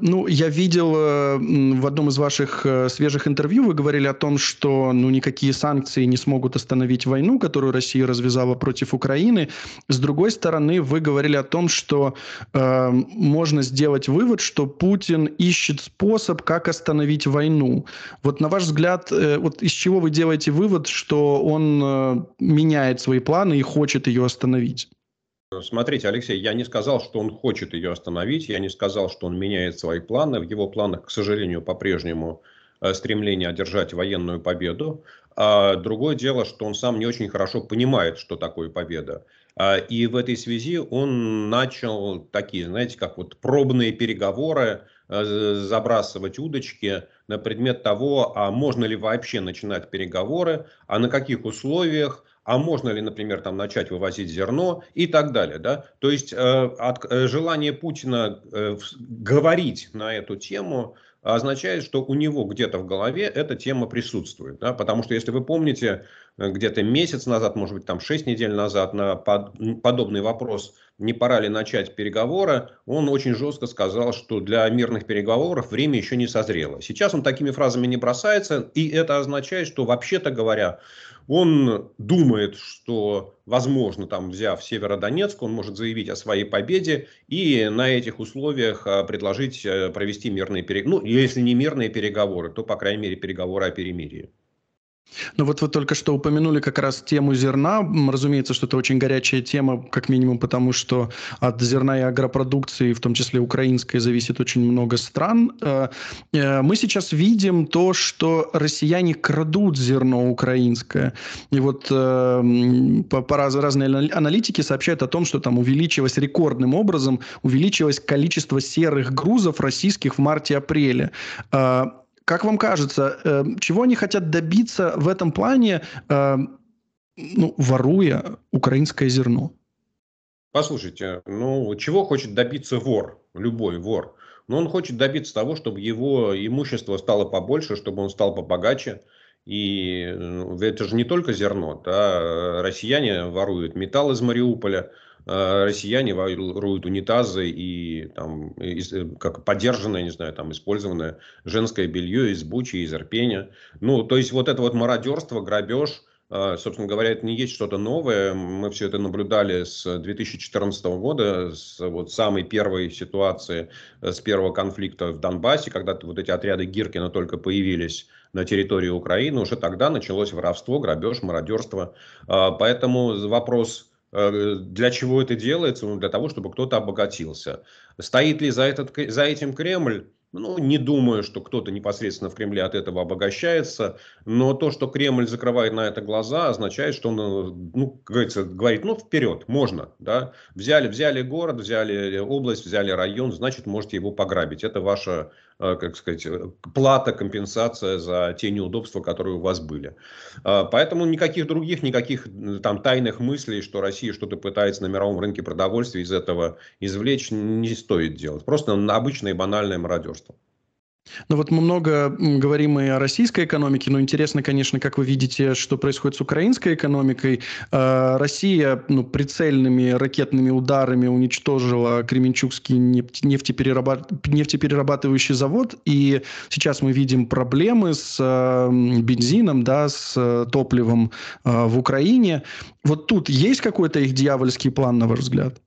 ну, я видел в одном из ваших свежих интервью, вы говорили о том, что ну, никакие санкции не смогут остановить войну, которую Россия развязала против Украины. С другой стороны, вы говорили о том, что э, можно сделать вывод, что Путин ищет способ, как остановить войну. Вот на ваш взгляд, э, вот из чего вы делаете вывод, что он э, меняет свои планы и хочет ее остановить? Смотрите, Алексей, я не сказал, что он хочет ее остановить, я не сказал, что он меняет свои планы. В его планах, к сожалению, по-прежнему э, стремление одержать военную победу. А другое дело, что он сам не очень хорошо понимает, что такое победа. А, и в этой связи он начал такие, знаете, как вот пробные переговоры, э, забрасывать удочки на предмет того, а можно ли вообще начинать переговоры, а на каких условиях, а можно ли, например, там начать вывозить зерно и так далее. Да? То есть э, от, э, желание Путина э, говорить на эту тему означает, что у него где-то в голове эта тема присутствует. Да? Потому что, если вы помните, э, где-то месяц назад, может быть, там 6 недель назад на под, подобный вопрос, не пора ли начать переговоры, он очень жестко сказал, что для мирных переговоров время еще не созрело. Сейчас он такими фразами не бросается, и это означает, что, вообще-то говоря, он думает, что, возможно, там, взяв Северодонецк, он может заявить о своей победе и на этих условиях а, предложить э, провести мирные переговоры. Ну, если не мирные переговоры, то, по крайней мере, переговоры о перемирии. Ну вот вы только что упомянули как раз тему зерна. Разумеется, что это очень горячая тема, как минимум потому, что от зерна и агропродукции, в том числе украинской, зависит очень много стран. Э, э, мы сейчас видим то, что россияне крадут зерно украинское. И вот э, по, по раз, разные аналитики сообщают о том, что там увеличилось рекордным образом, увеличилось количество серых грузов российских в марте-апреле. Как вам кажется, э, чего они хотят добиться в этом плане, э, ну, воруя украинское зерно? Послушайте, ну, чего хочет добиться вор, любой вор? Ну, он хочет добиться того, чтобы его имущество стало побольше, чтобы он стал побогаче. И ну, это же не только зерно. Да? Россияне воруют металл из Мариуполя, Э, россияне воруют унитазы и там, из, э, как подержанное, не знаю, там, использованное женское белье из Бучи, из Ирпеня. Ну, то есть вот это вот мародерство, грабеж, э, собственно говоря, это не есть что-то новое. Мы все это наблюдали с 2014 года, с вот самой первой ситуации, с первого конфликта в Донбассе, когда вот эти отряды Гиркина только появились на территории Украины, уже тогда началось воровство, грабеж, мародерство. Поэтому вопрос Э, для чего это делается? Ну, для того, чтобы кто-то обогатился. Стоит ли за, этот, за этим Кремль? Ну, не думаю, что кто-то непосредственно в Кремле от этого обогащается, но то, что Кремль закрывает на это глаза, означает, что он, э, ну, говорится, говорит, ну, вперед, можно, да, взяли, взяли город, взяли область, взяли район, значит, можете его пограбить. Это ваша, э, как сказать, плата, компенсация за те неудобства, которые у вас были. А, поэтому никаких других, никаких там тайных мыслей, что Россия что-то пытается на мировом рынке продовольствия из этого извлечь, не стоит делать. Просто обычное банальное мародерство. Ну вот мы много говорим и о российской экономике, но интересно, конечно, как вы видите, что происходит с украинской экономикой. А, Россия ну, прицельными ракетными ударами уничтожила Кременчугский нефтеперерабат... нефтеперерабатывающий завод, и сейчас мы видим проблемы с бензином, да, с топливом а, в Украине. Вот тут есть какой-то их дьявольский план, на ваш взгляд?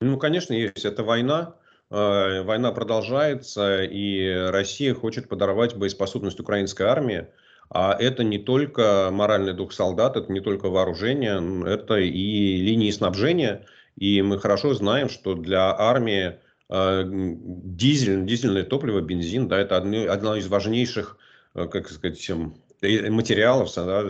Ну, конечно, есть. Это война война продолжается, и Россия хочет подорвать боеспособность украинской армии. А это не только моральный дух солдат, это не только вооружение, это и линии снабжения. И мы хорошо знаем, что для армии э, дизель, дизельное топливо, бензин, да, это одно, одно из важнейших, э, как сказать, материалов, да,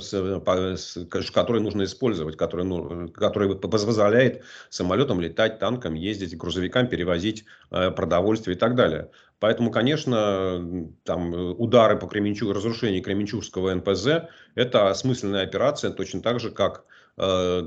которые нужно использовать, которые, ну, которые позволяет самолетам летать, танкам ездить, грузовикам перевозить э, продовольствие и так далее. Поэтому, конечно, там удары по Кременчугу, разрушение Кременчугского НПЗ – это осмысленная операция, точно так же, как э,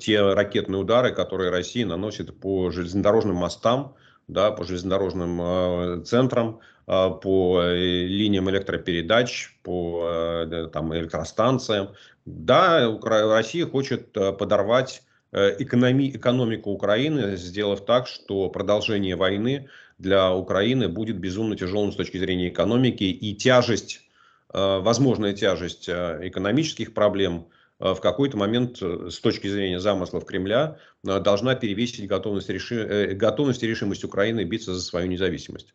те ракетные удары, которые Россия наносит по железнодорожным мостам, да, по железнодорожным э, центрам, э, по э, линиям электропередач, по э, там, электростанциям. Да, Россия хочет э, подорвать э, экономи экономику Украины, сделав так, что продолжение войны для Украины будет безумно тяжелым с точки зрения экономики и тяжесть, возможная тяжесть экономических проблем в какой-то момент с точки зрения замыслов Кремля должна перевесить готовность, реши... готовность и решимость Украины биться за свою независимость.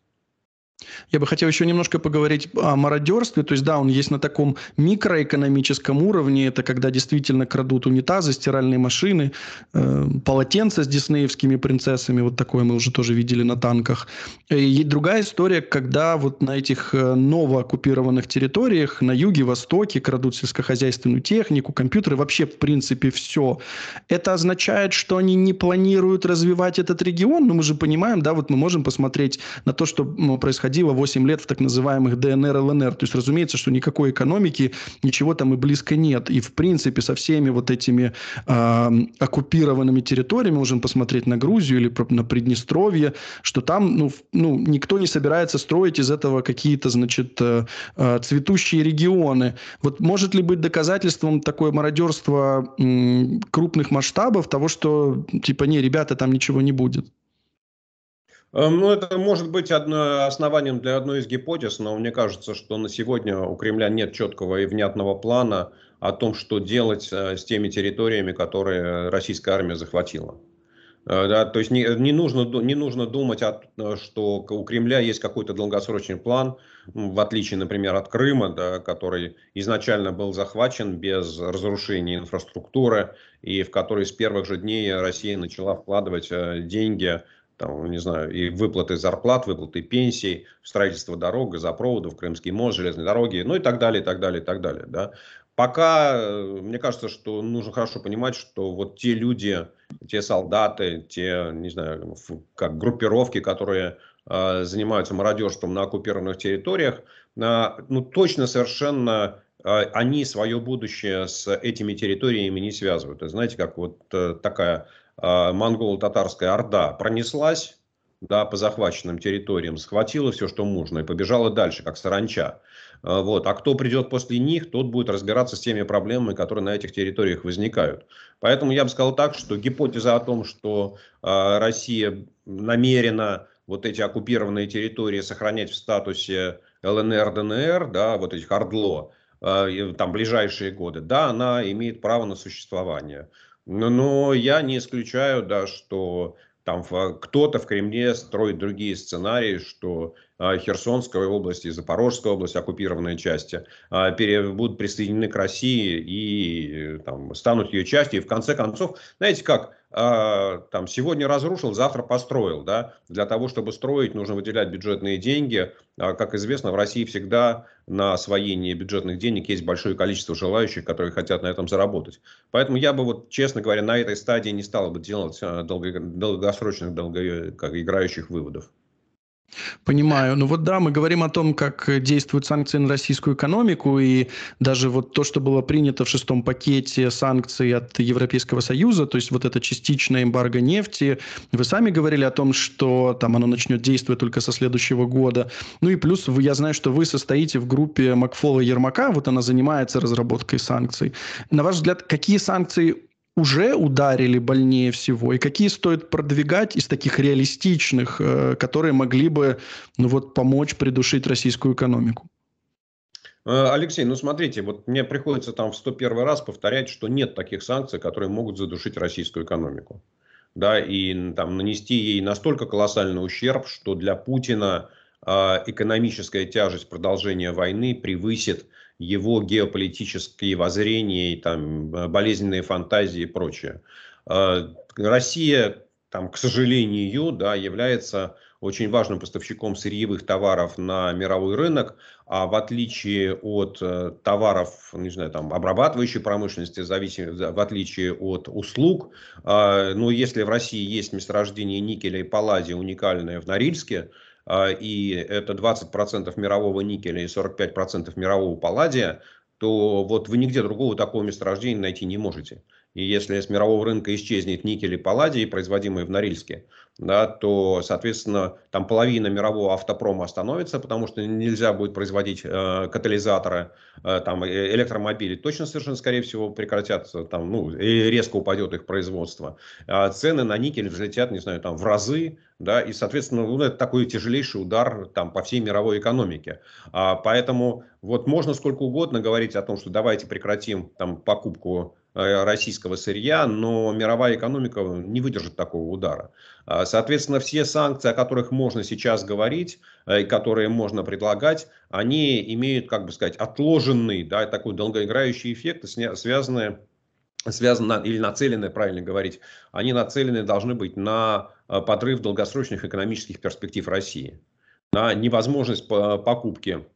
Я бы хотел еще немножко поговорить о мародерстве. То есть, да, он есть на таком микроэкономическом уровне. Это когда действительно крадут унитазы, стиральные машины, э, полотенца с диснеевскими принцессами. Вот такое мы уже тоже видели на танках. И другая история, когда вот на этих э, новооккупированных территориях, на юге, востоке, крадут сельскохозяйственную технику, компьютеры, вообще, в принципе, все. Это означает, что они не планируют развивать этот регион. Но мы же понимаем, да, вот мы можем посмотреть на то, что происходит происходило 8 лет в так называемых ДНР, ЛНР. То есть, разумеется, что никакой экономики, ничего там и близко нет. И, в принципе, со всеми вот этими э, оккупированными территориями, можем посмотреть на Грузию или на Приднестровье, что там ну, ну, никто не собирается строить из этого какие-то, значит, э, э, цветущие регионы. Вот может ли быть доказательством такое мародерство э, крупных масштабов того, что, типа, не, ребята, там ничего не будет? Эм, ну, это может быть одно, основанием для одной из гипотез, но мне кажется, что на сегодня у Кремля нет четкого и внятного плана о том, что делать э, с теми территориями, которые российская армия захватила. Э, да, то есть не, не, нужно, не нужно думать, о, что у Кремля есть какой-то долгосрочный план, в отличие, например, от Крыма, да, который изначально был захвачен без разрушения инфраструктуры, и в который с первых же дней Россия начала вкладывать э, деньги там, не знаю, и выплаты зарплат, выплаты пенсий, строительство дорог, газопроводов, Крымский мост, железные дороги, ну и так далее, и так далее, и так далее. Да. Пока, э, мне кажется, что нужно хорошо понимать, что вот те люди, те солдаты, те, не знаю, как группировки, которые э, занимаются мародерством на оккупированных территориях, э, ну точно совершенно э, они свое будущее с этими территориями не связывают. Это, знаете, как вот э, такая монголо-татарская орда пронеслась да, по захваченным территориям, схватила все, что можно, и побежала дальше, как саранча. А, вот. А кто придет после них, тот будет разбираться с теми проблемами, которые на этих территориях возникают. Поэтому я бы сказал так, что гипотеза о том, что э, Россия намерена вот эти оккупированные территории сохранять в статусе ЛНР, ДНР, да, вот этих Ордло, э, там ближайшие годы, да, она имеет право на существование. Но, я не исключаю, да, что там кто-то в Кремле строит другие сценарии, что а, Херсонская область и Запорожская область, оккупированные части, а, будут присоединены к России и там, станут ее частью. И в конце концов, знаете как, там, сегодня разрушил, завтра построил. Да? Для того, чтобы строить, нужно выделять бюджетные деньги. Как известно, в России всегда на освоение бюджетных денег есть большое количество желающих, которые хотят на этом заработать. Поэтому я бы, вот, честно говоря, на этой стадии не стал бы делать долгосрочных, долгоиграющих выводов. Понимаю. Ну вот да, мы говорим о том, как действуют санкции на российскую экономику, и даже вот то, что было принято в шестом пакете санкций от Европейского Союза, то есть вот это частичное эмбарго нефти, вы сами говорили о том, что там оно начнет действовать только со следующего года. Ну и плюс я знаю, что вы состоите в группе Макфола Ермака, вот она занимается разработкой санкций. На ваш взгляд, какие санкции уже ударили больнее всего, и какие стоит продвигать из таких реалистичных, э, которые могли бы ну вот, помочь придушить российскую экономику? Э, Алексей, ну смотрите, вот мне приходится там в 101 раз повторять, что нет таких санкций, которые могут задушить российскую экономику. Да, и там нанести ей настолько колоссальный ущерб, что для Путина э, экономическая тяжесть продолжения войны превысит его геополитические воззрения, там, болезненные фантазии и прочее. А, Россия, там, к сожалению, да, является очень важным поставщиком сырьевых товаров на мировой рынок, а в отличие от э, товаров, не знаю, там, обрабатывающей промышленности, зависим, в отличие от услуг, э, ну, если в России есть месторождение никеля и палладия уникальное в Норильске, и это 20% мирового никеля и 45% мирового палладия, то вот вы нигде другого такого месторождения найти не можете. И если с мирового рынка исчезнет никель и палладий, производимые в Норильске, да, то, соответственно, там половина мирового автопрома остановится, потому что нельзя будет производить э, катализаторы, э, там э, электромобили точно совершенно, скорее всего, прекратятся, там, ну, и резко упадет их производство. А цены на никель взлетят, не знаю, там в разы, да, и, соответственно, ну, это такой тяжелейший удар там по всей мировой экономике. А, поэтому вот можно сколько угодно говорить о том, что давайте прекратим там покупку российского сырья, но мировая экономика не выдержит такого удара. А, соответственно, все санкции, о которых можно сейчас говорить, э, которые можно предлагать, они имеют, как бы сказать, отложенный, да, такой долгоиграющий эффект, связанные связаны или нацелены, правильно говорить, они нацелены должны быть на э, подрыв долгосрочных экономических перспектив России, на невозможность покупки Э,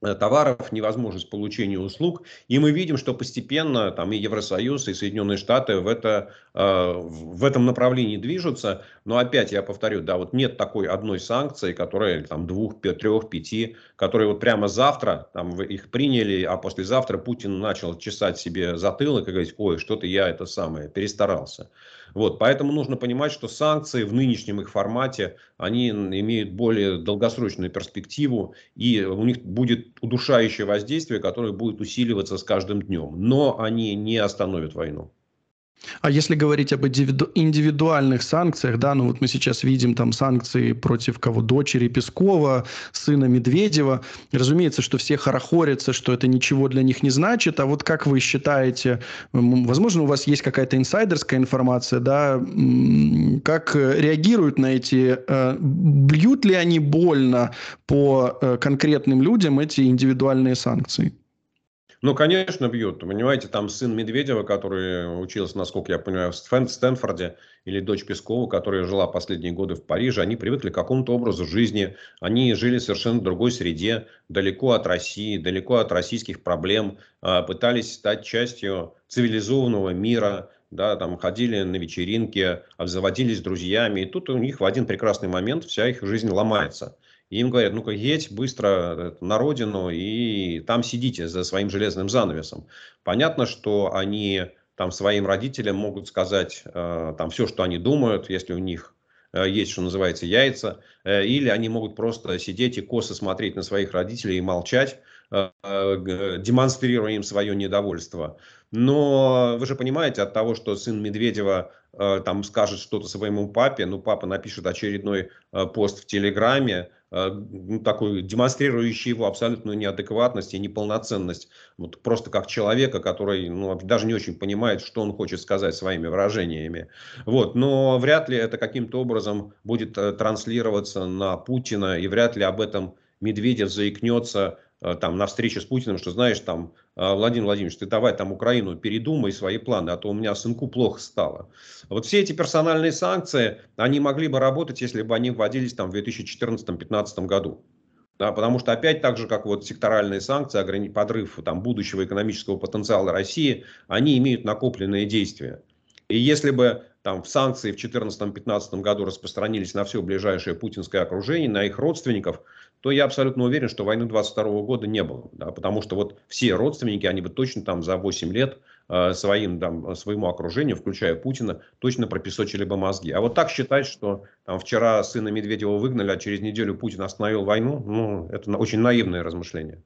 товаров, невозможность получения услуг. И мы видим, что постепенно там и Евросоюз, и Соединенные Штаты в, это, э, в этом направлении движутся. Но опять я повторю, да, вот нет такой одной санкции, которая там двух, трех, пяти, которые вот прямо завтра там их приняли, а послезавтра Путин начал чесать себе затылок и говорить, ой, что-то я это самое перестарался. Вот, поэтому нужно понимать, что санкции в нынешнем их формате, они имеют более долгосрочную перспективу, и у них будет удушающее воздействие, которое будет усиливаться с каждым днем. Но они не остановят войну. А если говорить об индивидуальных санкциях, да, ну вот мы сейчас видим там санкции против кого? Дочери Пескова, сына Медведева. Разумеется, что все хорохорятся, что это ничего для них не значит. А вот как вы считаете, возможно, у вас есть какая-то инсайдерская информация, да, как реагируют на эти, э, бьют ли они больно по э, конкретным людям эти индивидуальные санкции? Ну, конечно, бьют. Понимаете, там сын Медведева, который учился, насколько я понимаю, в Стэнфорде, или дочь Пескова, которая жила последние годы в Париже, они привыкли к какому-то образу жизни. Они жили в совершенно другой среде, далеко от России, далеко от российских проблем, а, пытались стать частью цивилизованного мира, да, там ходили на вечеринки, обзаводились друзьями, и тут у них в один прекрасный момент вся их жизнь ломается. Им говорят, ну-ка едь быстро на родину и там сидите за своим железным занавесом. Понятно, что они там своим родителям могут сказать э, там все, что они думают, если у них э, есть, что называется, яйца, э, или они могут просто сидеть и косо смотреть на своих родителей и молчать, э, э, демонстрируя им свое недовольство. Но вы же понимаете, от того, что сын Медведева э, там скажет что-то своему папе, ну папа напишет очередной э, пост в Телеграме, Э, ну, такой демонстрирующий его абсолютную неадекватность и неполноценность, вот просто как человека, который ну, даже не очень понимает, что он хочет сказать своими выражениями. Вот. Но вряд ли это каким-то образом будет э, транслироваться на Путина, и вряд ли об этом Медведев заикнется там на встрече с Путиным, что знаешь, там, э, Владимир Владимирович, ты давай там Украину передумай свои планы, а то у меня сынку плохо стало. Вот все эти персональные санкции, они могли бы работать, если бы они вводились там в 2014-2015 году. Да, потому что опять так же, как вот секторальные санкции, подрыв там, будущего экономического потенциала России, они имеют накопленные действия. И если бы там санкции в 2014-2015 году распространились на все ближайшее путинское окружение, на их родственников, то я абсолютно уверен, что войны 22 года не было. Да, потому что вот все родственники, они бы точно там за 8 лет э, своим, там, своему окружению, включая Путина, точно пропесочили бы мозги. А вот так считать, что там, вчера сына Медведева выгнали, а через неделю Путин остановил войну, ну, это очень наивное размышление.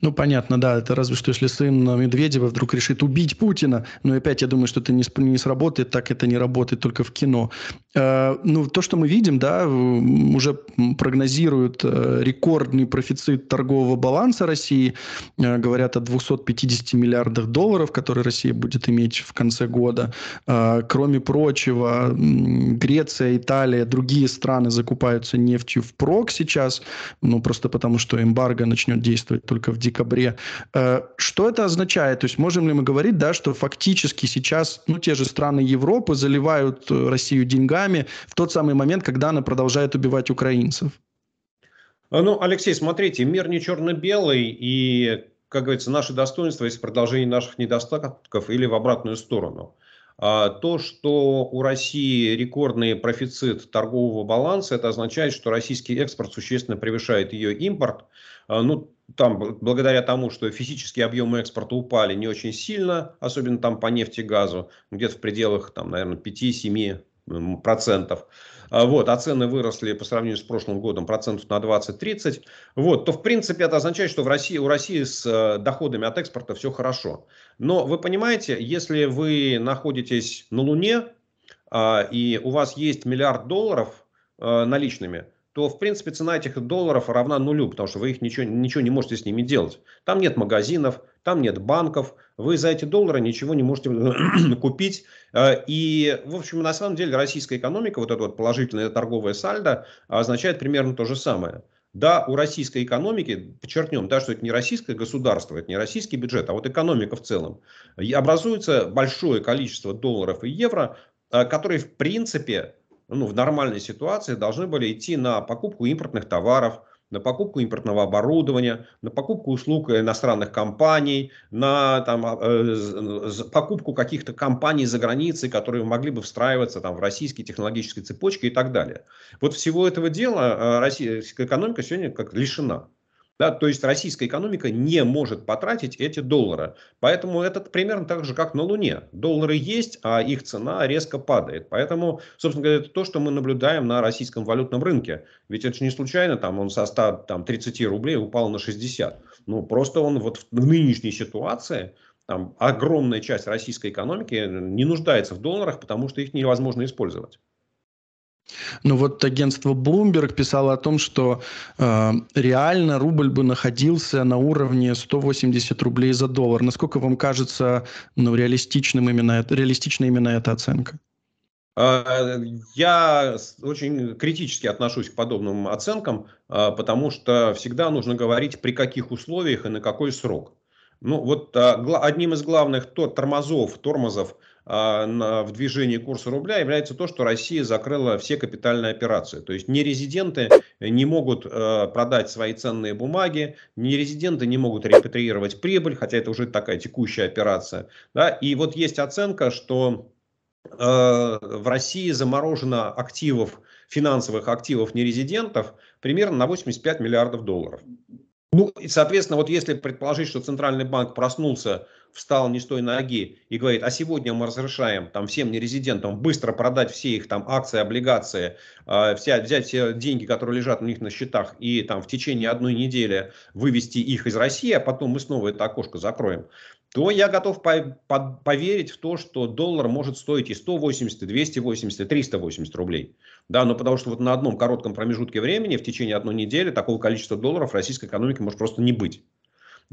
Ну, понятно, да. Это разве что, если сын Медведева вдруг решит убить Путина. Но опять я думаю, что это не, не сработает, так это не работает только в кино. Э, ну, то, что мы видим, да, уже прогнозируют э, рекордный профицит торгового баланса России. Э, говорят о 250 миллиардах долларов, которые Россия будет иметь в конце года. Э, кроме прочего, Греция, Италия, другие страны закупаются нефтью впрок сейчас. Ну, просто потому, что эмбарго начнет действовать только только в декабре. Э, что это означает? То есть можем ли мы говорить, да, что фактически сейчас ну, те же страны Европы заливают э, Россию деньгами в тот самый момент, когда она продолжает убивать украинцев? А, ну, Алексей, смотрите, мир не черно-белый, и, как говорится, наши достоинства есть продолжение наших недостатков или в обратную сторону. А то, что у России рекордный профицит торгового баланса, это означает, что российский экспорт существенно превышает ее импорт. А, ну, там, благодаря тому, что физические объемы экспорта упали не очень сильно, особенно там по нефти и газу, где-то в пределах, там, наверное, 5-7 процентов, а, вот, а цены выросли по сравнению с прошлым годом процентов на 20-30, вот, то в принципе это означает, что в России, у России с э, доходами от экспорта все хорошо. Но вы понимаете, если вы находитесь на Луне, а, и у вас есть миллиард долларов э, наличными, то, в принципе, цена этих долларов равна нулю, потому что вы их ничего, ничего не можете с ними делать. Там нет магазинов, там нет банков, вы за эти доллары ничего не можете купить. Э, и, в общем, на самом деле российская экономика, вот это вот положительное торговое сальдо, означает примерно то же самое. Да, у российской экономики, подчеркнем, да, что это не российское государство, это не российский бюджет, а вот экономика в целом, образуется большое количество долларов и евро, э, которые, в принципе, ну, в нормальной ситуации должны были идти на покупку импортных товаров, на покупку импортного оборудования, на покупку услуг иностранных компаний, на там, э, покупку каких-то компаний за границей, которые могли бы встраиваться там, в российские технологические цепочки и так далее. Вот всего этого дела э, российская экономика сегодня как лишена. Да, то есть российская экономика не может потратить эти доллары. Поэтому это примерно так же, как на Луне. Доллары есть, а их цена резко падает. Поэтому, собственно говоря, это то, что мы наблюдаем на российском валютном рынке. Ведь это же не случайно, там он со 130 рублей упал на 60. Ну, просто он вот в нынешней ситуации, там, огромная часть российской экономики не нуждается в долларах, потому что их невозможно использовать. Ну вот агентство Bloomberg писало о том, что э, реально рубль бы находился на уровне 180 рублей за доллар. Насколько вам кажется ну, реалистичным именно, реалистична именно эта оценка? А, я очень критически отношусь к подобным оценкам, а, потому что всегда нужно говорить, при каких условиях и на какой срок. Ну вот а, одним из главных тормозов, тормозов а, в движении курса рубля является то, что Россия закрыла все капитальные операции. То есть нерезиденты не могут э, продать свои ценные бумаги, нерезиденты не могут репатриировать прибыль, хотя это уже такая текущая операция. Да? И вот есть оценка, что э, в России заморожено активов, финансовых активов нерезидентов примерно на 85 миллиардов долларов. Ну, и, соответственно, вот если предположить, что Центральный банк проснулся, встал не с той ноги и говорит, а сегодня мы разрешаем там всем нерезидентам быстро продать все их там акции, облигации, э, вся, взять все деньги, которые лежат у них на счетах и там в течение одной недели вывести их из России, а потом мы снова это окошко закроем, то я готов по по поверить в то, что доллар может стоить и 180, и 280, и 380 рублей. Да, но потому что вот на одном коротком промежутке времени, в течение одной недели, такого количества долларов российской экономике может просто не быть.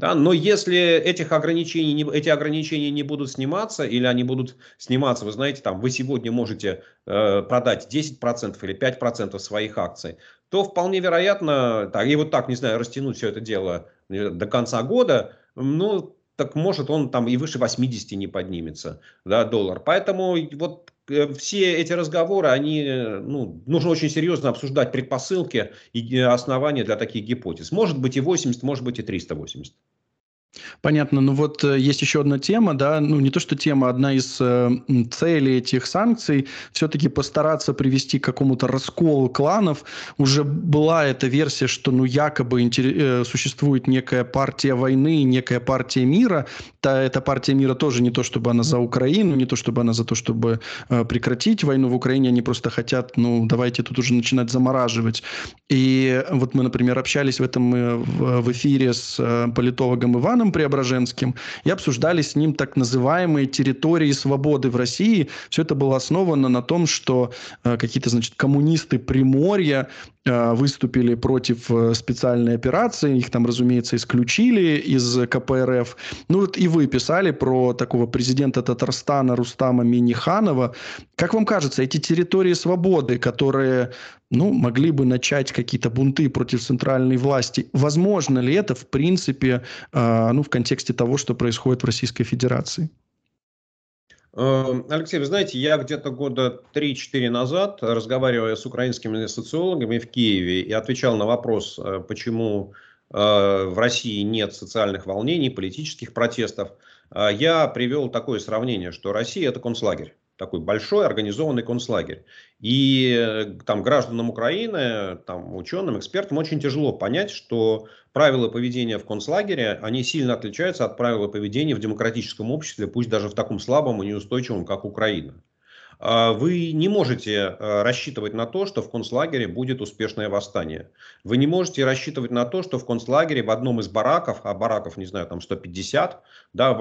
Да, но если этих ограничений, не, эти ограничения не будут сниматься, или они будут сниматься, вы знаете, там, вы сегодня можете э, продать 10% или 5% своих акций, то вполне вероятно, так, и вот так, не знаю, растянуть все это дело э, до конца года, ну, так может он там и выше 80 не поднимется, да, доллар. Поэтому вот э, все эти разговоры, они, ну, нужно очень серьезно обсуждать предпосылки и основания для таких гипотез. Может быть и 80, может быть и 380. Понятно. Ну вот э, есть еще одна тема, да, ну не то что тема, одна из э, целей этих санкций все-таки постараться привести к какому-то расколу кланов. Уже была эта версия, что ну якобы интер... э, существует некая партия войны, некая партия мира. Та, эта партия мира тоже не то, чтобы она за Украину, не то, чтобы она за то, чтобы э, прекратить войну в Украине. Они просто хотят, ну давайте тут уже начинать замораживать. И вот мы, например, общались в этом э, в, в эфире с э, политологом Иваном Иваном Преображенским и обсуждали с ним так называемые территории свободы в России. Все это было основано на том, что э, какие-то, значит, коммунисты Приморья выступили против э, специальной операции. Их там, разумеется, исключили из КПРФ. Ну вот и вы писали про такого президента Татарстана Рустама Миниханова. Как вам кажется, эти территории свободы, которые ну, могли бы начать какие-то бунты против центральной власти. Возможно ли это, в принципе, э, ну, в контексте того, что происходит в Российской Федерации? Эм, Алексей, вы знаете, я где-то года 3-4 назад, разговаривая с украинскими социологами в Киеве, и отвечал на вопрос, э, почему э, в России нет социальных волнений, политических протестов, э, я привел такое сравнение, что Россия – это концлагерь. Такой большой организованный концлагерь. И э, там гражданам Украины, там, ученым, экспертам очень тяжело понять, что правила поведения в концлагере, они сильно отличаются от правил поведения в демократическом обществе, пусть даже в таком слабом и неустойчивом, как Украина. А, вы не можете а, рассчитывать на то, что в концлагере будет успешное восстание. Вы не можете рассчитывать на то, что в концлагере в одном из бараков, а бараков, не знаю, там 150, да,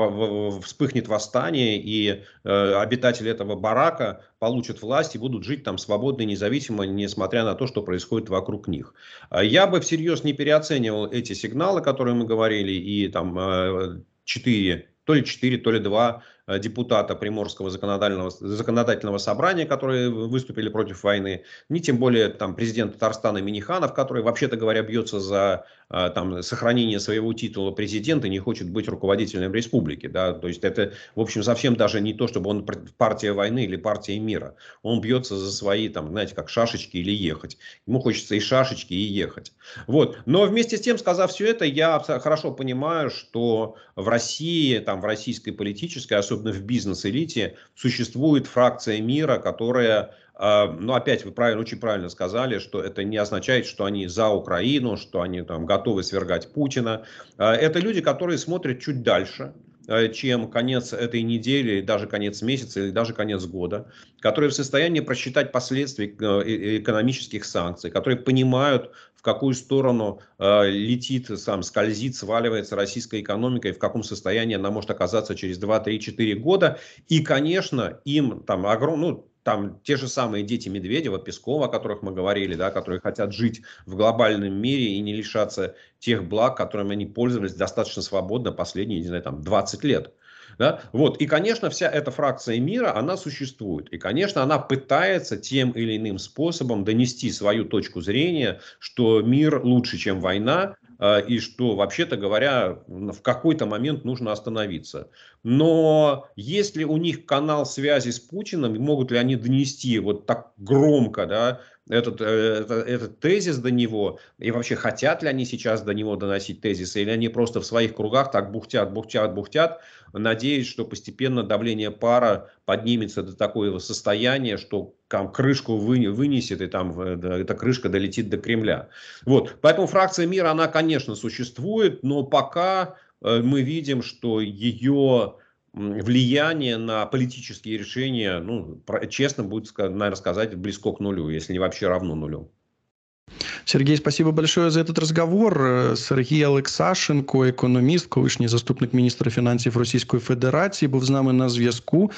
вспыхнет восстание, и э, обитатели этого барака получат власть и будут жить там свободно и независимо, несмотря на то, что происходит вокруг них. А я бы всерьез не переоценивал эти сигналы, которые мы говорили, и там э, четыре, то ли четыре, то ли два Э, депутата Приморского законодательного, законодательного собрания, которые выступили против войны, ни тем более там, президент Татарстана Миниханов, который, вообще-то говоря, бьется за э, там, сохранение своего титула президента, не хочет быть руководителем республики. Да? То есть это, в общем, совсем даже не то, чтобы он партия войны или партия мира. Он бьется за свои, там, знаете, как шашечки или ехать. Ему хочется и шашечки, и ехать. Вот. Но вместе с тем, сказав все это, я хорошо понимаю, что в России, там, в российской политической, особенно в бизнес-элите, существует фракция мира, которая а, ну, опять вы правильно, очень правильно сказали, что это не означает, что они за Украину, что они там готовы свергать Путина. А, это люди, которые смотрят чуть дальше, а, чем конец этой недели, даже конец месяца или даже конец года, которые в состоянии просчитать последствия э, экономических санкций, которые понимают, в какую сторону э, летит, сам скользит, сваливается российская экономика и в каком состоянии она может оказаться через 2, 3, 4 года. И, конечно, им там огром, ну, там те же самые дети Медведева, Пескова, о которых мы говорили, да, которые хотят жить в глобальном мире и не лишаться тех благ, которыми они пользовались достаточно свободно последние, не знаю, там 20 лет. Да? Вот. И, конечно, вся эта фракция мира, она существует. И, конечно, она пытается тем или иным способом донести свою точку зрения, что мир лучше, чем война, и что, вообще-то говоря, в какой-то момент нужно остановиться. Но если у них канал связи с Путиным, могут ли они донести вот так громко, да, этот, этот, этот тезис до него, и вообще хотят ли они сейчас до него доносить тезисы, или они просто в своих кругах так бухтят, бухтят, бухтят, надеясь, что постепенно давление пара поднимется до такого состояния, что там крышку вынесет, и там э, эта крышка долетит до Кремля. Вот. Поэтому фракция мира, она, конечно, существует, но пока э, мы видим, что ее влияние на политические решения, ну, честно будет, наверное, сказать, близко к нулю, если не вообще равно нулю. Сергей, спасибо большое за этот разговор. Сергій Олексашенко, економіст, колишній заступник міністра фінансів Російської Федерації, був з нами на зв'язку.